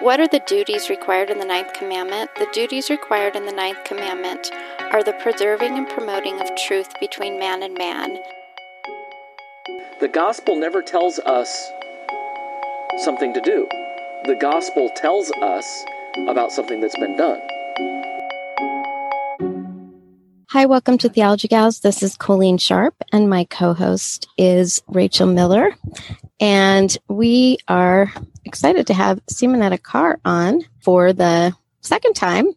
What are the duties required in the ninth commandment? The duties required in the ninth commandment are the preserving and promoting of truth between man and man. The gospel never tells us something to do, the gospel tells us about something that's been done. Hi, welcome to Theology Gals. This is Colleen Sharp, and my co host is Rachel Miller. And we are excited to have Simonetta Carr on for the second time.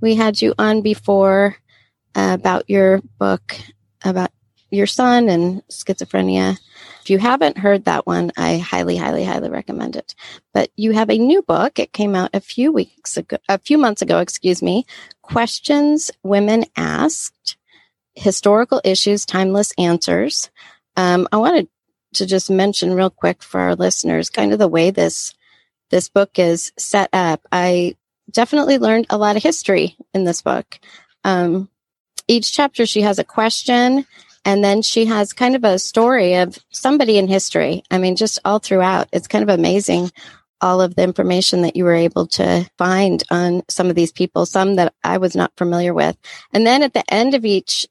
We had you on before uh, about your book about your son and schizophrenia. If you haven't heard that one, I highly, highly, highly recommend it. But you have a new book. It came out a few weeks ago, a few months ago, excuse me. Questions Women Asked, Historical Issues, Timeless Answers. Um, I wanted to just mention real quick for our listeners kind of the way this this book is set up. I definitely learned a lot of history in this book. Um, each chapter, she has a question, and then she has kind of a story of somebody in history. I mean, just all throughout, it's kind of amazing all of the information that you were able to find on some of these people, some that I was not familiar with. And then at the end of each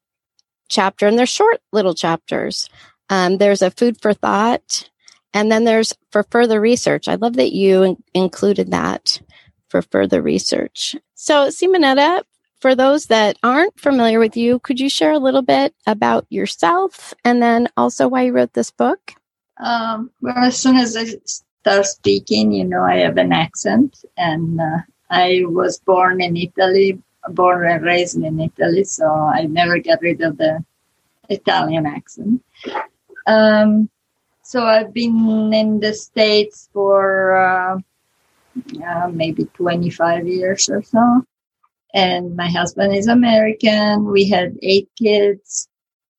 chapter, and they're short little chapters, um, there's a food for thought and then there's for further research. I love that you in- included that for further research. So, Simonetta, for those that aren't familiar with you, could you share a little bit about yourself and then also why you wrote this book? Um, well, as soon as I start speaking, you know, I have an accent, and uh, I was born in Italy, born and raised in Italy, so I never get rid of the Italian accent. Um, so I've been in the States for uh, uh, maybe 25 years or so. And my husband is American. We had eight kids.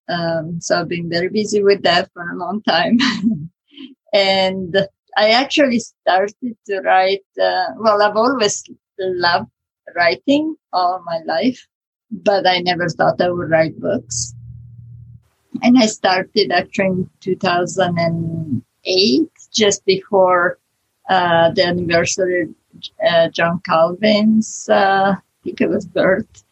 Um, so I've been very busy with that for a long time. and I actually started to write. Uh, well, I've always loved writing all my life, but I never thought I would write books and I started actually in 2008, just before uh, the anniversary of uh, John Calvin's, uh, I think it was birth,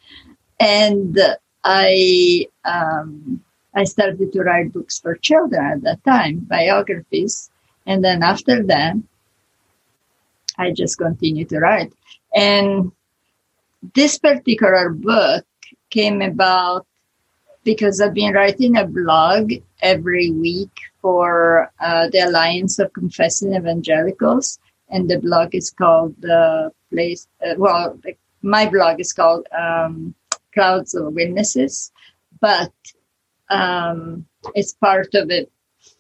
and I um, I started to write books for children at that time, biographies, and then after that, I just continued to write. And this particular book came about because I've been writing a blog every week for uh, the Alliance of Confessing Evangelicals, and the blog is called the place. Uh, well, my blog is called um, Clouds of Witnesses, but um, it's part of a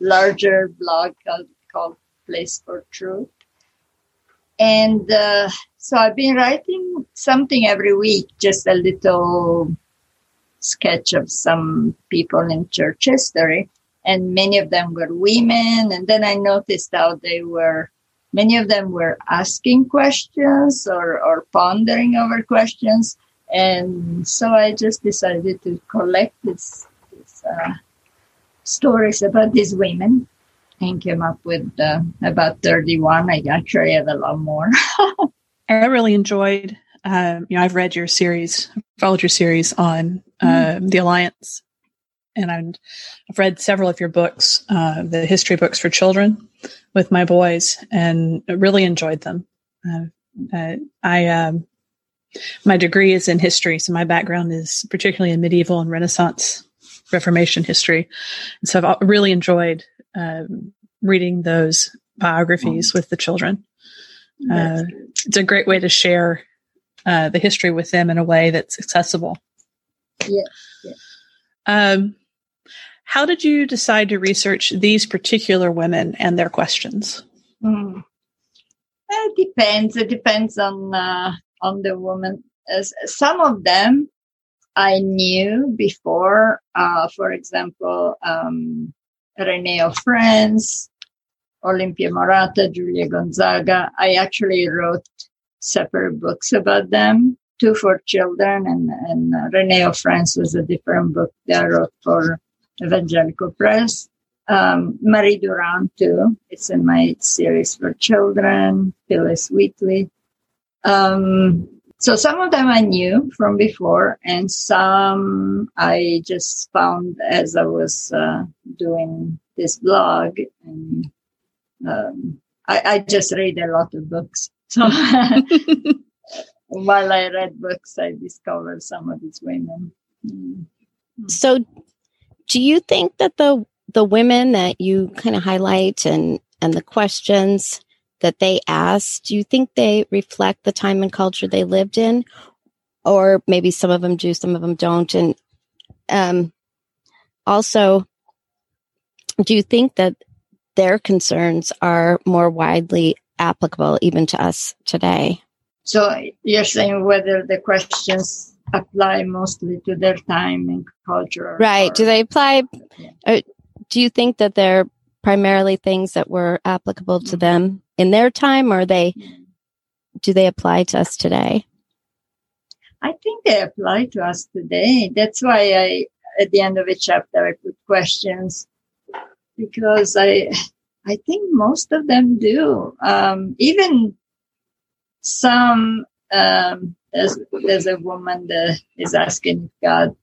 larger blog called, called Place for Truth. And uh, so I've been writing something every week, just a little sketch of some people in church history, and many of them were women. And then I noticed how they were, many of them were asking questions or, or pondering over questions, and so I just decided to collect these uh, stories about these women and came up with uh, about 31. I actually have a lot more. I really enjoyed, um, you know, I've read your series, followed your series on uh, mm-hmm. the Alliance, and I've read several of your books, uh, the history books for children with my boys, and really enjoyed them. Uh, uh, I, um, my degree is in history, so my background is particularly in medieval and Renaissance Reformation history. And so I've really enjoyed um, reading those biographies with the children. Uh, it's a great way to share uh, the history with them in a way that's accessible. Yeah. yeah. Um, how did you decide to research these particular women and their questions? Mm. It depends. It depends on uh, on the woman. As some of them I knew before. Uh, for example, um, Renee of France, Olympia Morata, Julia Gonzaga. I actually wrote separate books about them, two for children, and, and uh, Renee of France was a different book that I wrote for Evangelical Press. Um, Marie Durand too. It's in my series for children. Phillis Wheatley. Um, so some of them I knew from before, and some I just found as I was uh, doing this blog. And um, I, I, just read a lot of books. So while I read books, I discovered some of these women. Mm. So, do you think that the the women that you kind of highlight and and the questions that they ask, do you think they reflect the time and culture they lived in? Or maybe some of them do, some of them don't. And um, also, do you think that their concerns are more widely applicable even to us today? So you're saying whether the questions apply mostly to their time and culture? Right. Or, do they apply? Yeah. Uh, do you think that they're primarily things that were applicable to mm-hmm. them in their time or they mm-hmm. do they apply to us today i think they apply to us today that's why i at the end of a chapter i put questions because i i think most of them do um, even some um, there's, there's a woman that is asking if god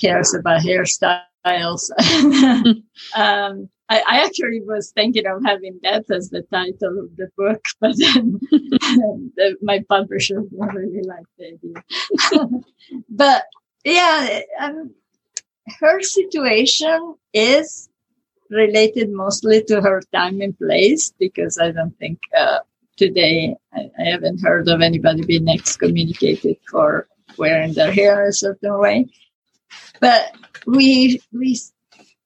cares about hairstyles um, I, I, actually was thinking of having that as the title of the book, but then the, my publisher didn't really like the idea. but yeah, um, her situation is related mostly to her time and place because I don't think uh, today I, I, haven't heard of anybody being excommunicated for wearing their hair a certain way. But we we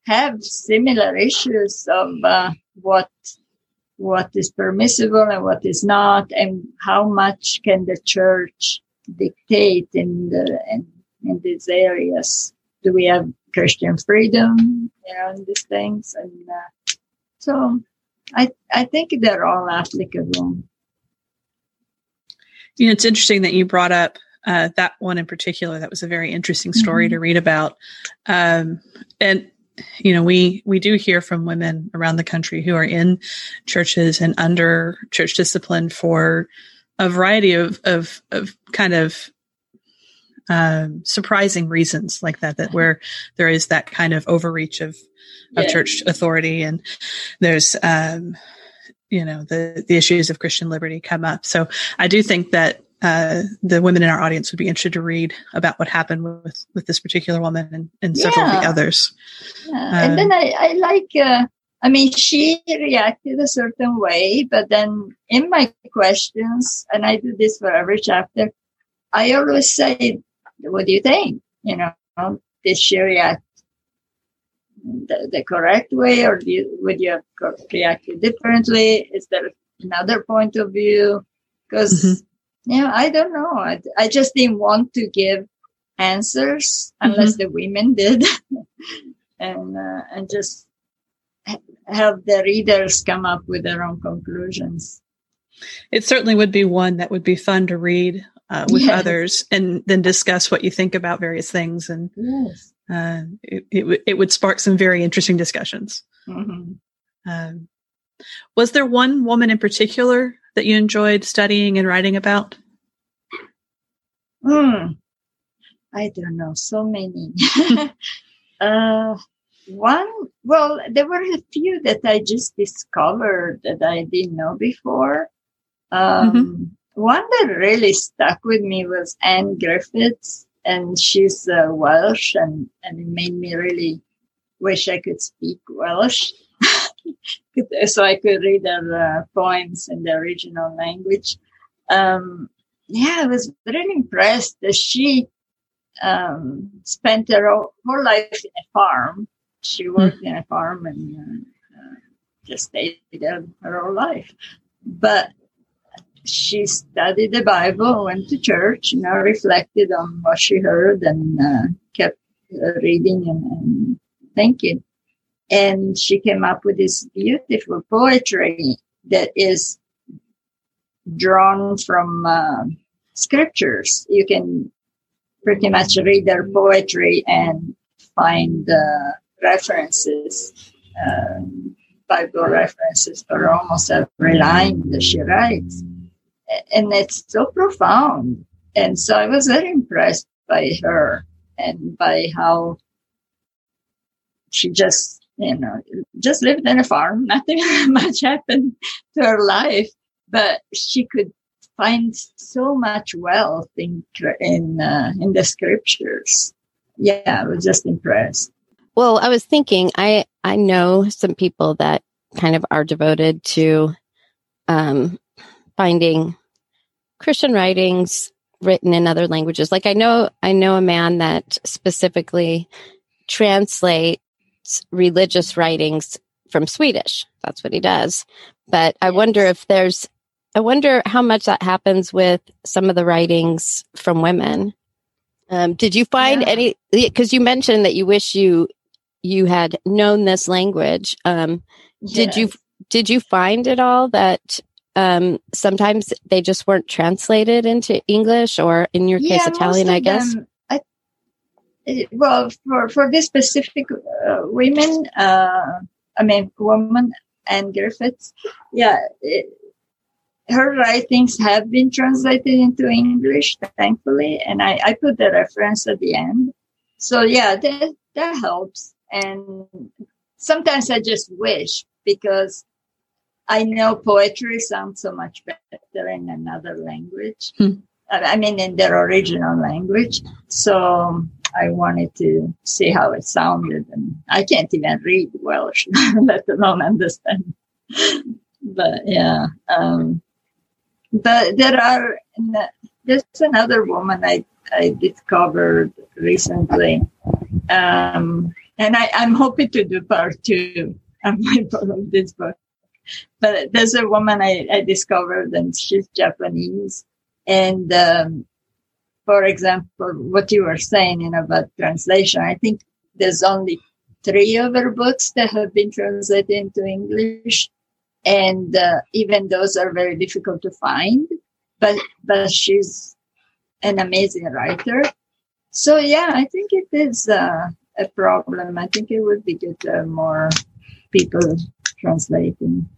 have similar issues of uh, what what is permissible and what is not, and how much can the church dictate in the in, in these areas? Do we have Christian freedom, you know, in these things? And uh, so, I I think they're all applicable. You know, it's interesting that you brought up uh, that one in particular. That was a very interesting story mm-hmm. to read about. Um, and you know we we do hear from women around the country who are in churches and under church discipline for a variety of of, of kind of um, surprising reasons like that that where there is that kind of overreach of of yeah. church authority and there's um you know the the issues of christian liberty come up so i do think that uh, the women in our audience would be interested to read about what happened with with this particular woman and, and several yeah. of the others. Yeah. Uh, and then I, I like, uh, I mean, she reacted a certain way, but then in my questions, and I do this for every chapter, I always say, "What do you think? You know, did she react the, the correct way, or you, would you have reacted differently? Is there another point of view?" Because mm-hmm yeah, I don't know. I, I just didn't want to give answers unless mm-hmm. the women did, and uh, and just help the readers come up with their own conclusions. It certainly would be one that would be fun to read uh, with Yes. others and then discuss what you think about various things. And Yes. uh, it, it, w- it would spark some very interesting discussions. Mhm. Um, was there one woman in particular that you enjoyed studying and writing about? Hmm. I don't know, so many. uh, one, well, there were a few that I just discovered that I didn't know before. Um, One that really stuck with me was Ann Griffiths, and she's uh, Welsh, and, and it made me really wish I could speak Welsh. so I could read her uh, poems in the original language. Um, yeah, I was really impressed that she um, spent her whole, whole life in a farm. She worked in a farm and uh, uh, just stayed there her whole life. But she studied the Bible, went to church, you know, reflected on what she heard and uh, kept uh, reading and, and thinking. And she came up with this beautiful poetry that is drawn from uh, scriptures. You can pretty much read their poetry and find uh, references, um, Bible references for almost every line that she writes. And it's so profound. And so I was very impressed by her and by how she just, you know, just lived in a farm. Nothing much happened to her life, but she could find so much wealth in in uh, in the scriptures. Yeah, I was just impressed. Well, I was thinking, I I know some people that kind of are devoted to um, finding Christian writings written in other languages. Like I know I know a man that specifically translates religious writings from Swedish. That's what he does. But I wonder if there's I wonder how much that happens with some of the writings from women. Um, did you find Yeah. any? Because you mentioned that you wish you you had known this language. Um, did you did you find it all that um, sometimes they just weren't translated into English or in your case Italian? I guess. them- I, eh, well, for for this specific uh, women, uh, I mean, woman Ann Griffiths, yeah, it, her writings have been translated into English, thankfully, and I, I put the reference at the end. So yeah, that that helps. And sometimes I just wish because I know poetry sounds so much better in another language. Hmm. I I mean, in their original language. So I wanted to see how it sounded, and I can't even read Welsh, let alone understand. but yeah, um, but there are. There's another woman I I discovered recently, um, and I, I'm hoping to do part two of my of this book. But there's a woman I, I discovered, and she's Japanese. And um, for example, what you were saying, you know, about translation, I think there's only three of her books that have been translated into English, and uh, even those are very difficult to find. But but she's an amazing writer. So yeah, I think it is uh, a problem. I think it would be good to have more people translating.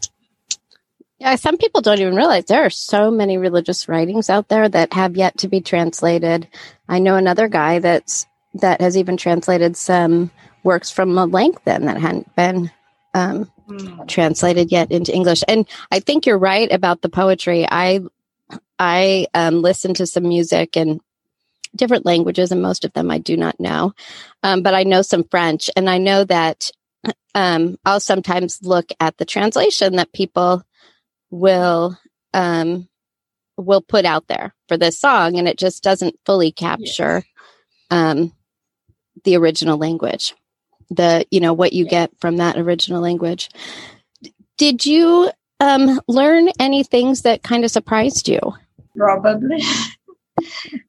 Yeah, some people don't even realize there are so many religious writings out there that have yet to be translated. I know another guy that's that has even translated some works from Melanchthon that hadn't been um, Hmm. translated yet into English. And I think you're right about the poetry. I I um, listen to some music in different languages, and most of them I do not know, um, but I know some French, and I know that um, I'll sometimes look at the translation that people will um, will put out there for this song, and it just doesn't fully capture um, the original language. The you know what you Yeah. get from that original language. Did you um, learn any things that kind of surprised you? Probably.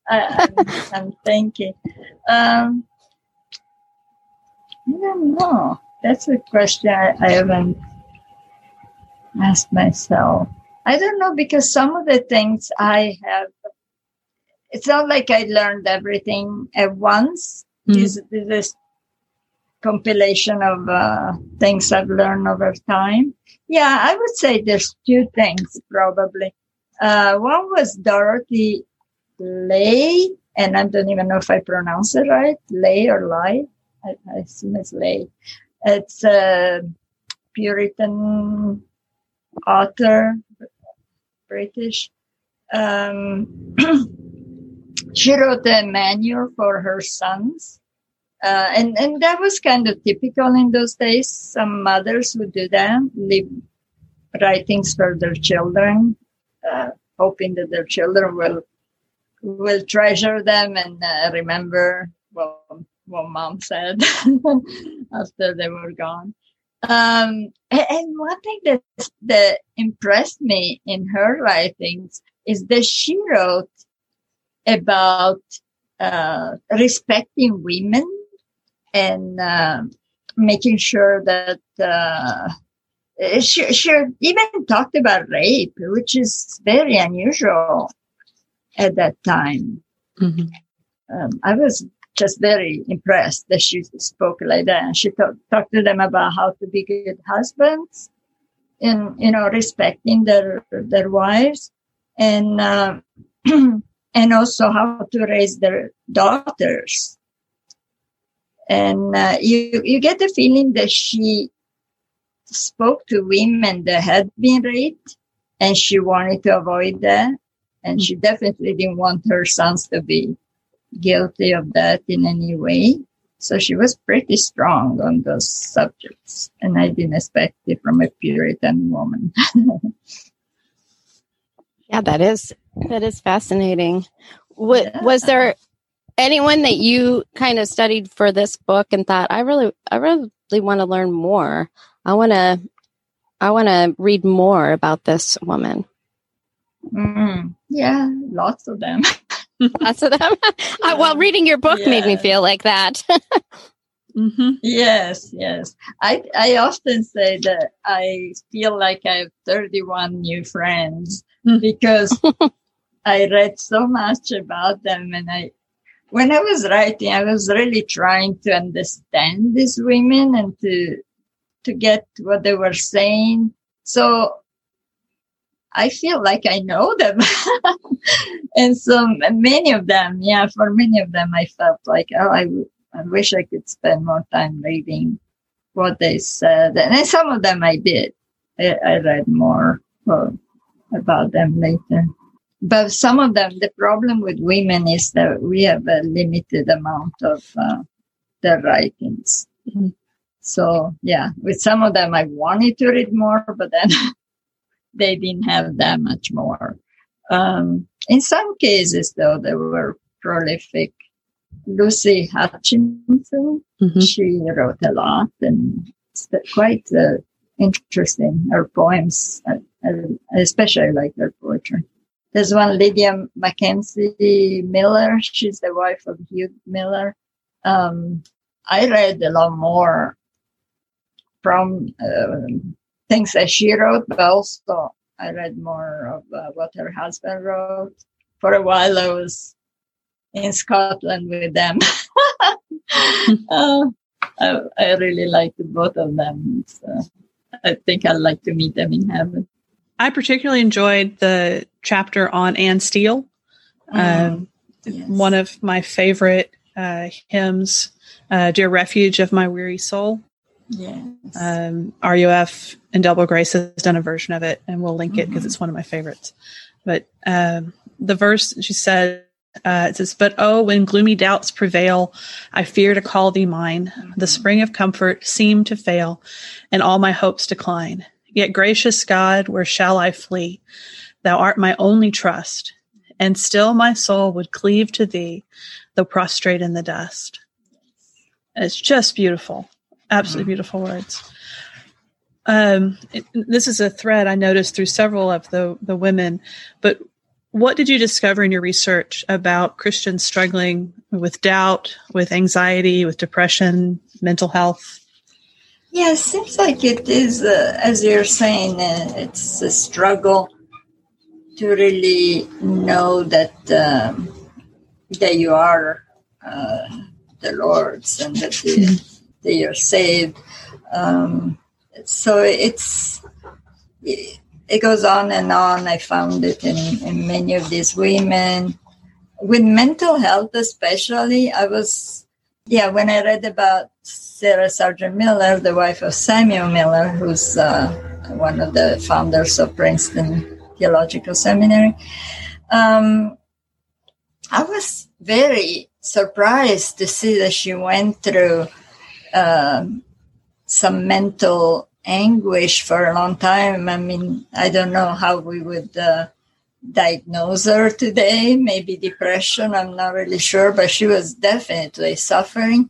I, I'm, I'm thinking. Um, I don't know. That's a question I, I haven't asked myself. I don't know because some of the things I have it's not like I learned everything at once. Mm-hmm. This, this compilation of uh, things I've learned over time. Yeah, I would say there's two things probably. Uh, one was Dorothy Leigh, and I don't even know if I pronounce it right, Lay or Lie. I, I assume it's Lay. It's a Puritan author, British. Um, she wrote a manual for her sons. Uh, and, and that was kind of typical in those days. Some mothers would do that, leave writings for their children, uh, hoping that their children will will treasure them and uh, remember what, mom said after they were gone. Um, and, and one thing that, that impressed me in her writings is that she wrote about uh, respecting women and uh, making sure that uh, she, she even talked about rape, which is very unusual at that time. Mm-hmm. Um, I was just very impressed that she spoke like that. And she talk, talked to them about how to be good husbands and, you know, respecting their, their wives and, uh, and also how to raise their daughters. And uh, you you get the feeling that she spoke to women that had been raped, and she wanted to avoid that, and she definitely didn't want her sons to be guilty of that in any way. So she was pretty strong on those subjects, and I didn't expect it from a Puritan woman. yeah, that is that is fascinating. What, yeah. Was there anyone that you kind of studied for this book and thought, I really, I really want to learn more. I want to, I want to read more about this woman. Mm, yeah, lots of them. lots of them. I, well, reading your book yeah. made me feel like that. mm-hmm. Yes, yes. I I often say that I feel like I have 31 new friends hmm. because I read so much about them and I when I was writing, I was really trying to understand these women and to to get what they were saying. So I feel like I know them. and so many of them, yeah, for many of them, I felt like, oh, I, I wish I could spend more time reading what they said. And some of them I did. I, I read more uh, about them later but some of them, the problem with women is that we have a limited amount of uh, their writings. Mm-hmm. So yeah, with some of them, I wanted to read more, but then they didn't have that much more. Um, in some cases, though, they were prolific. Lucy Hutchinson, mm-hmm. she wrote a lot and it's quite uh, interesting. Her poems, I, I especially like her poetry. There's one Lydia Mackenzie Miller. She's the wife of Hugh Miller. Um, I read a lot more from uh, things that she wrote, but also I read more of uh, what her husband wrote. For a while, I was in Scotland with them. uh, I, I, really liked both of them. So I think I'd like to meet them in heaven. I particularly enjoyed the chapter on Anne Steele. Mm, um, yes. One of my favorite uh, hymns, uh, Dear Refuge of My Weary Soul. Yes. Um, RUF Indelible Grace has done a version of it, and we'll link it because mm-hmm. it's one of my favorites. But um, the verse, she said, uh, it says, But oh, when gloomy doubts prevail, I fear to call thee mine. Mm-hmm. The spring of comfort seemed to fail, and all my hopes decline. Yet, gracious God, where shall I flee? Thou art my only trust, and still my soul would cleave to thee, though prostrate in the dust. And it's just beautiful, absolutely mm-hmm. beautiful words. Um, it, this is a thread I noticed through several of the the women, but what did you discover in your research about Christians struggling with doubt, with anxiety, with depression, mental health? Yeah, it seems like it is, uh, as you're saying, uh, it's a struggle to really know that um, that you are uh, the Lord's and that they, they are saved. Um, so it's it, it goes on and on. I found it in, in many of these women with mental health, especially. I was, yeah, when I read about Sarah Sergeant Miller, the wife of Samuel Miller, who's uh, one of the founders of Princeton Theological Seminary. Um, I was very surprised to see that she went through uh, some mental anguish for a long time. I mean, I don't know how we would uh, diagnose her today, maybe depression, I'm not really sure, but she was definitely suffering.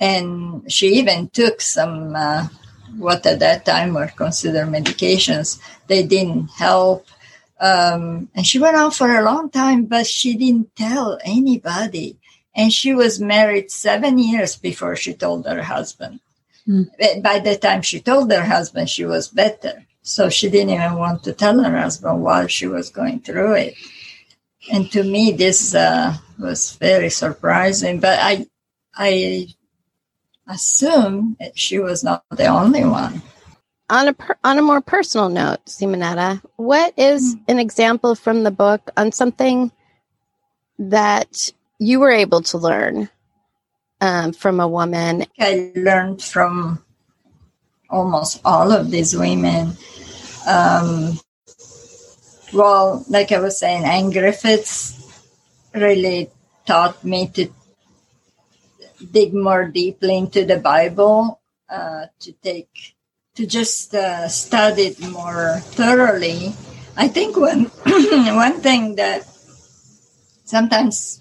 And she even took some, uh, what at that time were considered medications. They didn't help. Um, and she went on for a long time, but she didn't tell anybody. And she was married seven years before she told her husband. Mm. By the time she told her husband, she was better. So she didn't even want to tell her husband while she was going through it. And to me, this uh, was very surprising. But I, I assume that she was not the only one. On a per, on a more personal note, Simonetta, what is mm. an example from the book on something that you were able to learn um, from a woman? I learned from almost all of these women. Um, well, like I was saying, Ann Griffiths really taught me to dig more deeply into the Bible, uh, to take, to just uh, study it more thoroughly. I think one one thing that sometimes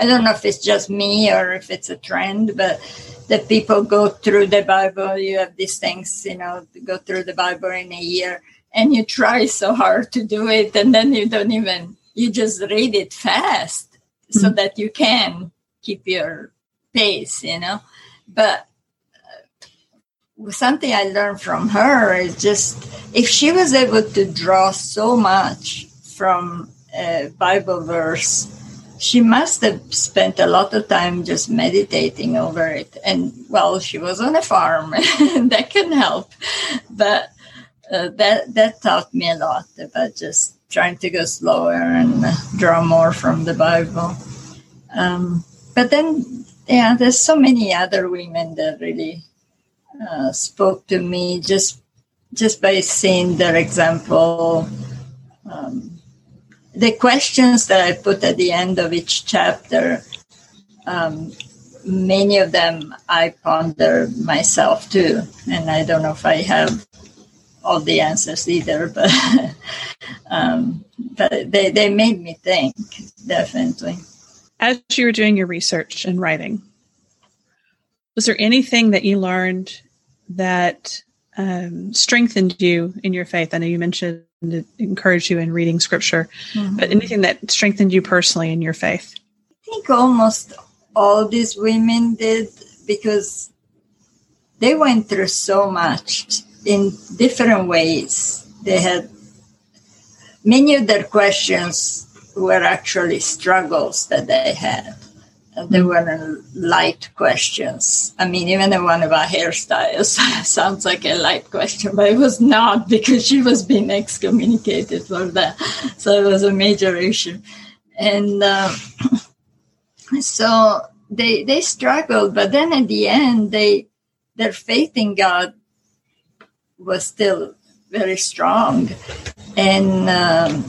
I don't know if it's just me or if it's a trend, but that people go through the Bible. You have these things, you know, go through the Bible in a year, and you try so hard to do it, and then you don't even, you just read it fast mm-hmm. so that you can keep your pace, you know. But uh, something I learned from her is just if she was able to draw so much from a Bible verse she must have spent a lot of time just meditating over it. And well, she was on a farm, that can help. But uh, that that taught me a lot about just trying to go slower and draw more from the Bible. Um, but then, yeah, there's so many other women that really uh, spoke to me just just by seeing their example. Um, the questions that I put at the end of each chapter, um, many of them I ponder myself too, and I don't know if I have all the answers either, but um, but they they made me think definitely. As you were doing your research and writing, was there anything that you learned that um, strengthened you in your faith? I know you mentioned it encourage you in reading scripture, mm-hmm. but anything that strengthened you personally in your faith? I think almost all these women did because they went through so much in different ways. They had many of their questions were actually struggles that they had. They were light questions. I mean, even the one about hairstyles sounds like a light question, but it was not because she was being excommunicated for that. So it was a major issue. And uh, so they they struggled, but then at the end, they their faith in God was still very strong, and um,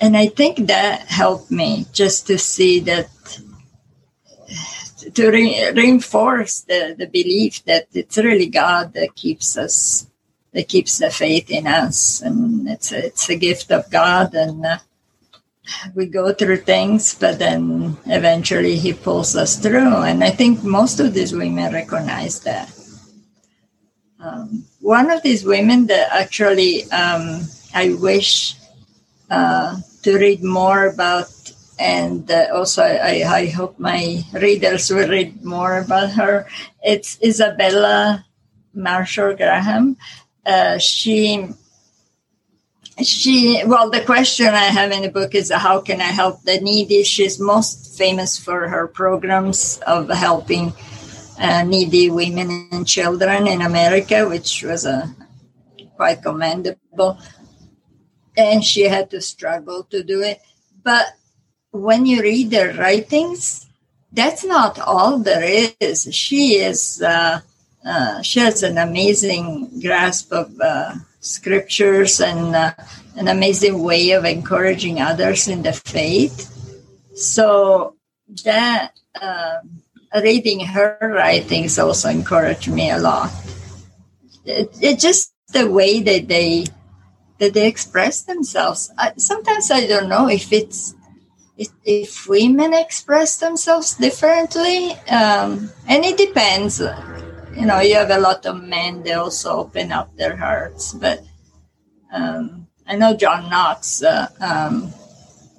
and I think that helped me just to see that to re- reinforce the, the belief that it's really God that keeps us, that keeps the faith in us, and it's a, it's a gift of God, and uh, we go through things, but then eventually He pulls us through, and I think most of these women recognize that. Um, one of these women that actually um, I wish uh, to read more about and uh, also I, I, hope my readers will read more about her. It's Isabella Marshall Graham. Uh, she she well the question i have in the book is how can i help the needy she's most famous for her programs of helping uh, needy women and children in america which was a quite commendable and she had to struggle to do it but when you read her writings that's not all there is she is uh, uh, she has an amazing grasp of uh, scriptures and uh, an amazing way of encouraging others in the faith. So that uh, reading her writings also encouraged me a lot. It, it just the way that they that they express themselves. I, sometimes I don't know if it's if, if women express themselves differently, um, and it depends you know, you have a lot of men, they also open up their hearts. But um, I know John Knox uh, um,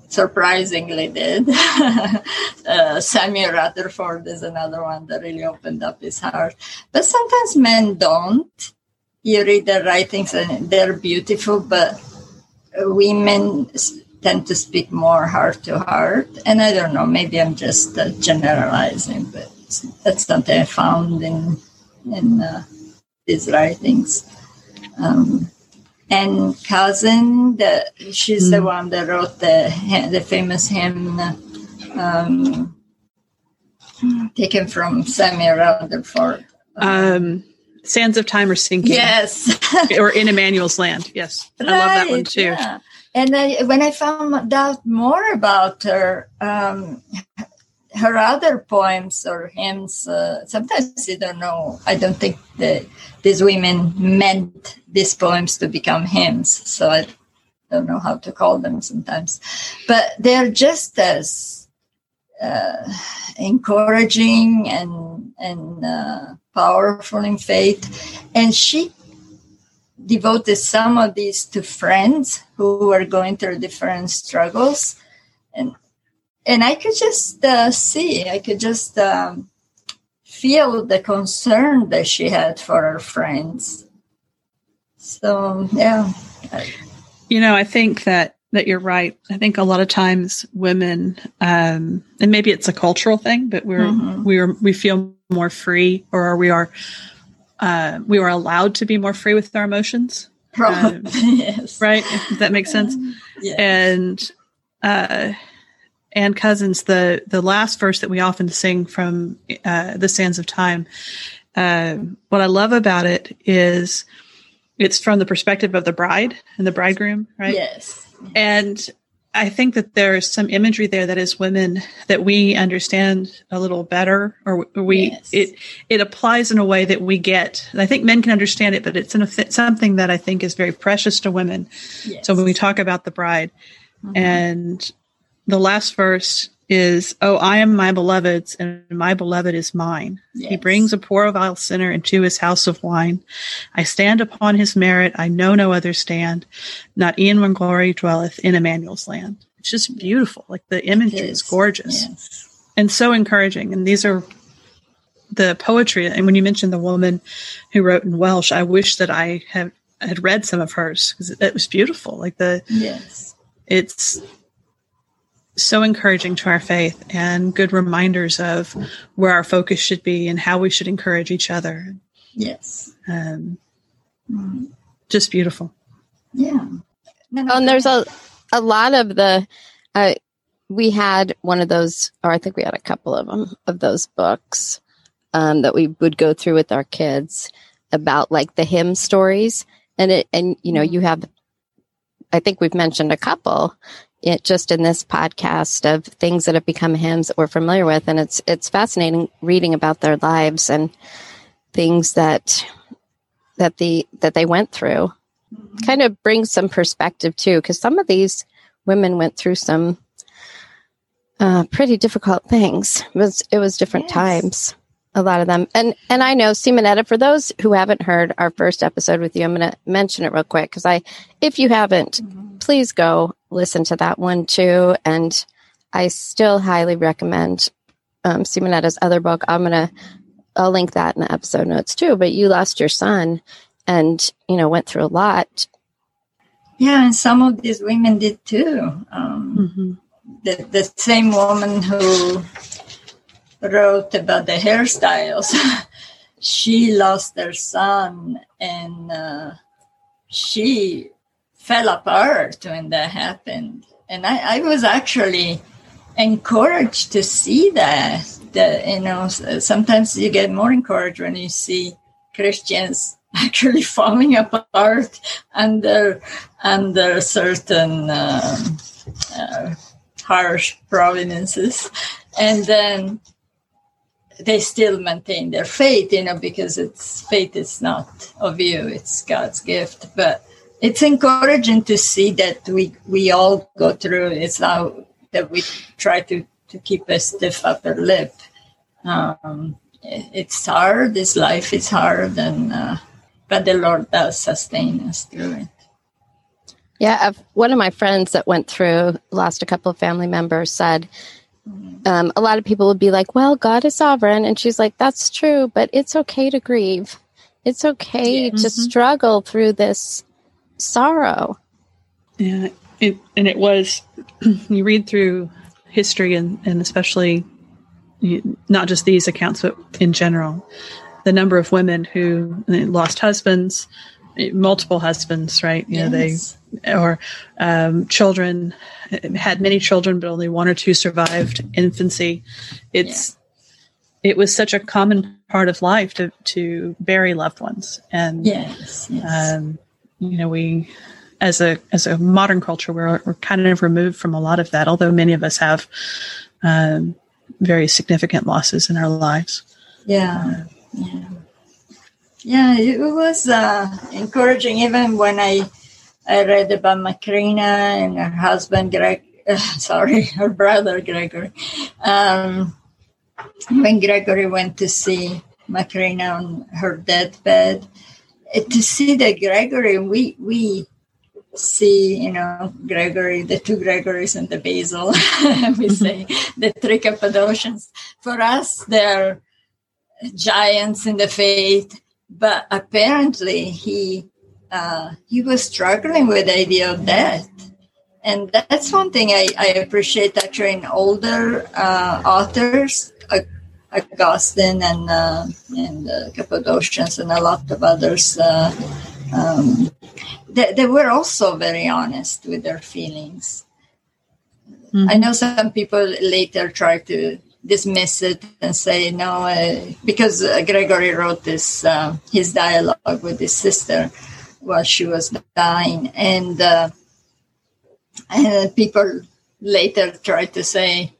surprisingly did. uh, Samuel Rutherford is another one that really opened up his heart. But sometimes men don't. You read their writings and they're beautiful, but women tend to speak more heart to heart. And I don't know, maybe I'm just uh, generalizing, but that's something I found in in uh, his writings. Um, Anne Cousin, the, she's mm. the one that wrote the the famous hymn um, taken from Samuel Rutherford. Um, Sands of Time are sinking. Yes, or in Emmanuel's Land. Yes, right, I love that one too. Yeah. And I, when I found out more about her, um, her other poems or hymns, uh, sometimes you don't know. I don't think that these women meant these poems to become hymns. So I don't know how to call them sometimes. But they're just as uh, encouraging and, and uh, powerful in faith. And she devoted some of these to friends who were going through different struggles. And and I could just uh, see, I could just um, feel the concern that she had for her friends. So yeah, you know, I think that that you're right. I think a lot of times women, um, and maybe it's a cultural thing, but we're mm-hmm. we're we feel more free, or we are uh, we were allowed to be more free with our emotions. Probably, um, yes. Right? If that makes sense. Yes. And uh, Anne Cousin's the the last verse that we often sing from uh, the sands of time uh, what i love about it is it's from the perspective of the bride and the bridegroom right yes and i think that there's some imagery there that as women that we understand a little better or we yes. it it applies in a way that we get i think men can understand it but it's in a, something that i think is very precious to women yes. so when we talk about the bride mm-hmm. and the last verse is, Oh, I am my beloved's, and my beloved is mine. Yes. He brings a poor vile sinner into his house of wine. I stand upon his merit. I know no other stand. Not e'en when glory dwelleth in Emmanuel's land. It's just beautiful. Like the image is. is. gorgeous yes. and so encouraging. And these are the poetry. And when you mentioned the woman who wrote in Welsh, I wish that I had had read some of hers because it, it was beautiful. Like the yes, it's so encouraging to our faith and good reminders of where our focus should be and how we should encourage each other. Yes. Um, mm. Just beautiful. Yeah. No, and there's a, a lot of the, uh, we had one of those, or I think we had a couple of them, of those books um, that we would go through with our kids about like the hymn stories. And it, and you know, you have I think we've mentioned a couple it just in this podcast of things that have become hymns that we're familiar with and it's it's fascinating reading about their lives and things that that the that they went through mm-hmm. kind of brings some perspective too because some of these women went through some uh, pretty difficult things it was it was different yes. times a lot of them and and i know simonetta for those who haven't heard our first episode with you i'm going to mention it real quick because i if you haven't mm-hmm. please go listen to that one too. And I still highly recommend um, Simonetta's other book. I'm going to, I'll link that in the episode notes too. But you lost your son and, you know, went through a lot. yeah, and some of these women did too. Um, mm-hmm. the, the same woman who wrote about the hairstyles, she lost her son and uh, she fell apart when that happened. And I, I was actually encouraged to see that. That you know, sometimes you get more encouraged when you see Christians actually falling apart under under certain um, uh, harsh providences, and then they still maintain their faith, you know, because it's faith is not of you; it's God's gift. But it's encouraging to see that we we all go through. It's now that we try to to keep a stiff upper lip. Um, it's hard. This life is hard, and uh, but the Lord does sustain us through it. Yeah, I've, one of my friends that went through, lost a couple of family members, said um, a lot of people would be like, "Well, God is sovereign," and she's like, "That's true, but it's okay to grieve. It's okay yeah. to mm-hmm. struggle through this sorrow." Yeah, it, and it was. you read through history, and and especially not just these accounts, but in general, the number of women who lost husbands, multiple husbands, right? You yes. know, they or um, children had many children, but only one or two survived infancy. It's yeah. it was such a common part of life to to bury loved ones, and yes, yes. Um, you know, we as a as a modern culture, we're we're kind of removed from a lot of that. Although many of us have um, very significant losses in our lives. Yeah. Yeah. Yeah, it was uh, encouraging even when I I read about Macrina and her husband Greg. Sorry, her brother Gregory. Um, when Gregory went to see Macrina on her deathbed, uh, to see that Gregory, we we see, you know, Gregory, the two Gregories and the Basil, we say the three Cappadocians. For us, they're giants in the faith, but apparently he uh, he was struggling with the idea of death. And that's one thing I, I appreciate actually in older uh, authors, Augustine and uh, and uh, Cappadocians and a lot of others. Uh, um, they, they, were also very honest with their feelings. Mm-hmm. I know some people later try to dismiss it and say no uh, because uh, gregory wrote this uh, his dialogue with his sister while she was dying. And uh, and people later tried to say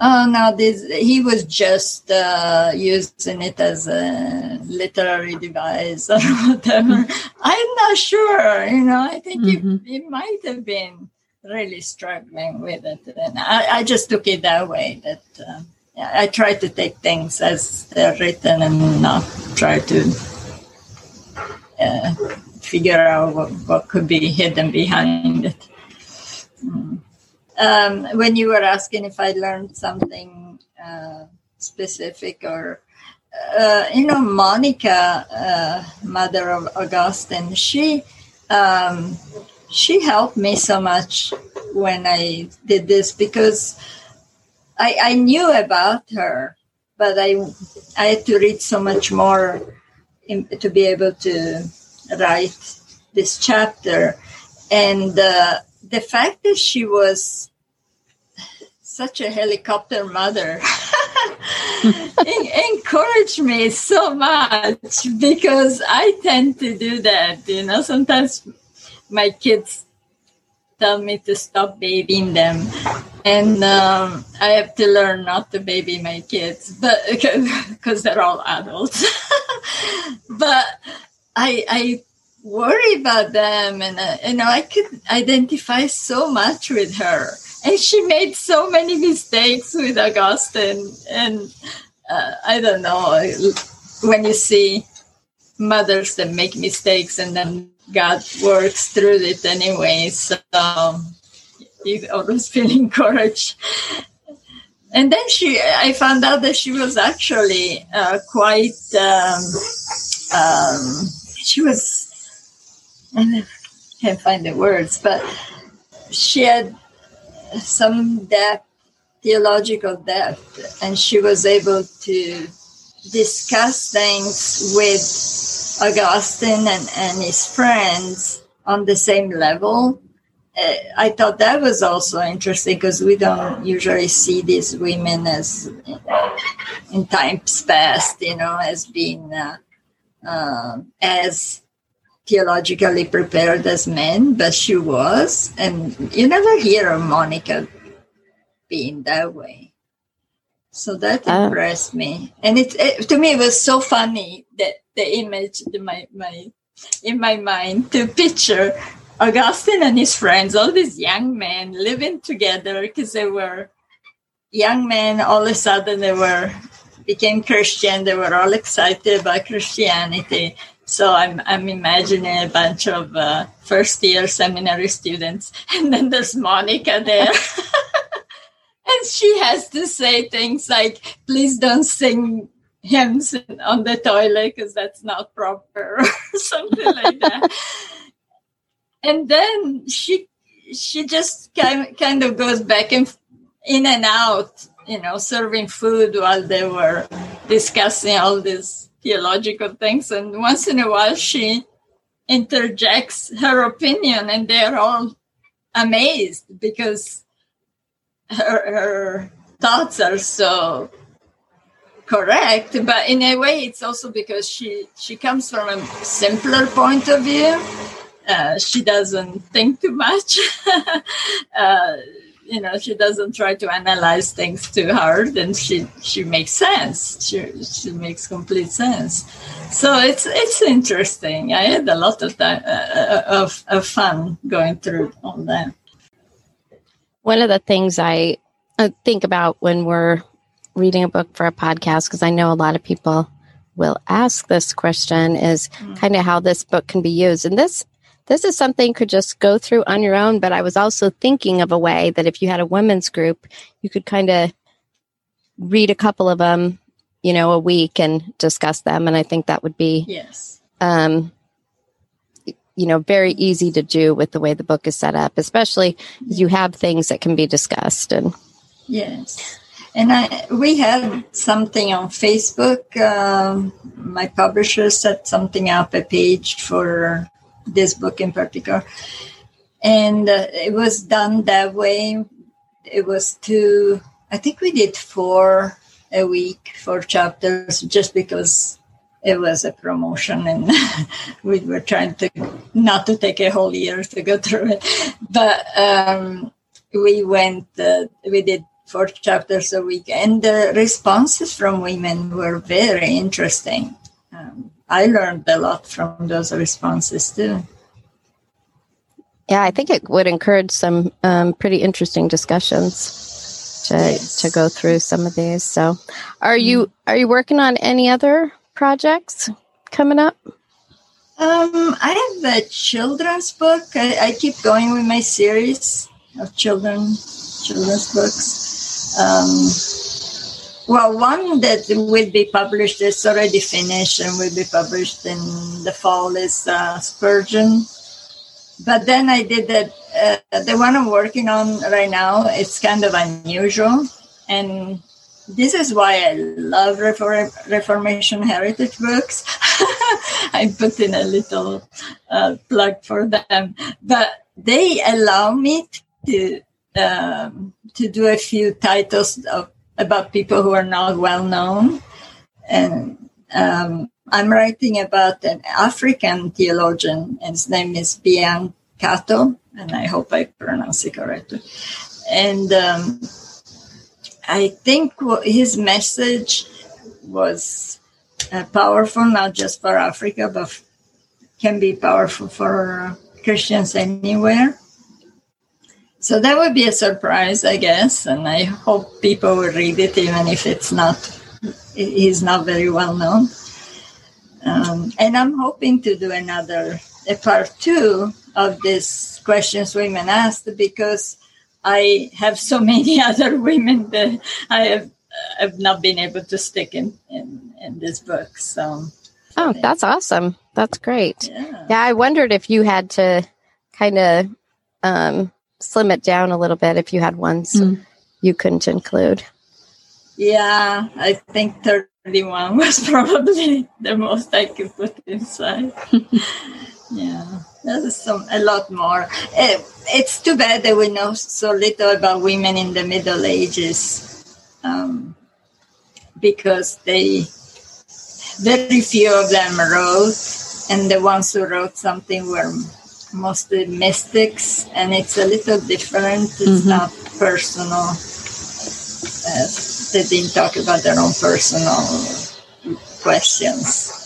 oh no this he was just uh, using it as a literary device or whatever. I'm not sure you know i think mm-hmm. might have been really struggling with it. And i, I just took it that way that uh, I try to take things as they're written and not try to uh, figure out what, what, could be hidden behind it. Mm. Um, when you were asking if I learned something uh, specific or uh, you know, Monica, uh, mother of Augustine, she um, she helped me so much when I did this because I, I knew about her, but I I had to read so much more in, to be able to write this chapter, and uh, the fact that she was such a helicopter mother encouraged me so much because I tend to do that. You know, sometimes my kids tell me to stop babying them and um, I have to learn not to baby my kids, but because they're all adults. but I I worry about them, and uh, you know I could identify so much with her, and she made so many mistakes with Augustine, and uh, I don't know when you see mothers that make mistakes and then God works through it anyway. So you always feel encouraged. And then she, I found out that she was actually uh, quite, um, um, she was, I can't find the words, but she had some depth, theological depth, and she was able to discuss things with Augustine and, and his friends on the same level. Uh, I thought that was also interesting because we don't usually see these women as in times past, you know, as being uh, uh, as theologically prepared as men, but she was. And you never hear of Monica being that way. So that uh, impressed me. And it, it, to me it was so funny that the image in my, my in my mind to picture Augustine and his friends, all these young men living together because they were young men, all of a sudden they were became Christian, they were all excited about Christianity so I'm I'm imagining a bunch of uh, first year seminary students, and then there's Monica there. and she has to say things like, please don't sing hymns on the toilet because that's not proper or something like that. and then she she just kind, kind of goes back and in and out, you know, serving food while they were discussing all these theological things. And once in a while, she interjects her opinion, and they're all amazed because her, her thoughts are so correct. But in a way it's also because she she comes from a simpler point of view. Uh, she doesn't think too much. Uh, you know she doesn't try to analyze things too hard and she she makes sense. She, she makes complete sense. So it's it's interesting. I had a lot of time uh, uh, of, of fun going through all that. One of the things i think about when we're reading a book for a podcast because i know a lot of people will ask this question is mm. kind of how this book can be used. And this this is something you could just go through on your own. But I was also thinking of a way that if you had a women's group, you could kind of read a couple of them, you know, a week and discuss them. And I think that would be, yes, um, you know, very easy to do with the way the book is set up, especially you have things that can be discussed. And yes. And I, we had something on Facebook. Um, my publisher set something up, a page for this book in particular. And uh, it was done that way. It was two, I think we did four a week, four chapters, just because it was a promotion and we were trying to not to take a whole year to go through it. But um, we went, uh, we did four chapters a week, and the responses from women were very interesting. Um, I learned a lot from those responses too. Yeah, I think it would encourage some um, pretty interesting discussions to yes. to go through some of these. So, are you are you working on any other projects coming up? Um, I have a children's book. I, I keep going with my series of children children's books. Um, well, one that will be published is already finished and will be published in the fall is uh, Spurgeon. But then I did that. Uh, the one I'm working on right now, it's kind of unusual. And this is why I love Reform- Reformation heritage books. I put in a little uh, plug for them. But they allow me to um, to do a few titles of about people who are not well known. And um, I'm writing about an African theologian, and his name is Byang Kato, and I hope I pronounce it correctly. And um, I think his message was uh, powerful, not just for Africa, but can be powerful for Christians anywhere. So that would be a surprise, I guess, and I hope people will read it, even if it's not, he's not very well known. Um, and I'm hoping to do another, a part two of these questions women asked because I have so many other women that I have, have not been able to stick in, in, in this book. So, oh, that's awesome. That's great. Yeah. yeah, I wondered if you had to kind of um, slim it down a little bit if you had ones mm. you couldn't include? Yeah, I think 31 was probably the most I could put inside. yeah, there's some a lot more. It, eh, it's too bad that we know so little about women in the Middle Ages, um, because they very few of them wrote, and the ones who wrote something were mostly mystics, and it's a little different. It's mm-hmm. not personal. Uh, they didn't talk about their own personal questions.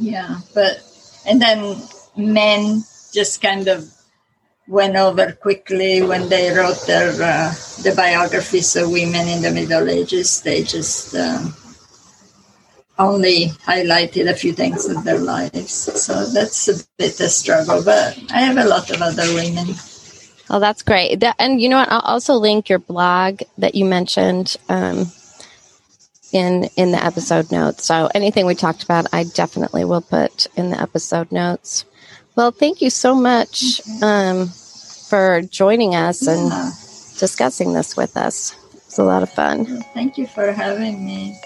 Yeah, but and then men just kind of went over quickly when they wrote their uh, the biographies of women in the Middle Ages. They just uh, only highlighted a few things of their lives. So that's a bit a struggle, but I have a lot of other women. Oh, that's great. That, and you know what? I'll also link your blog that you mentioned um, in in the episode notes. So anything we talked about, I definitely will put in the episode notes. Well, thank you so much um, for joining us yeah. and discussing this with us. It's a lot of fun. Thank you for having me.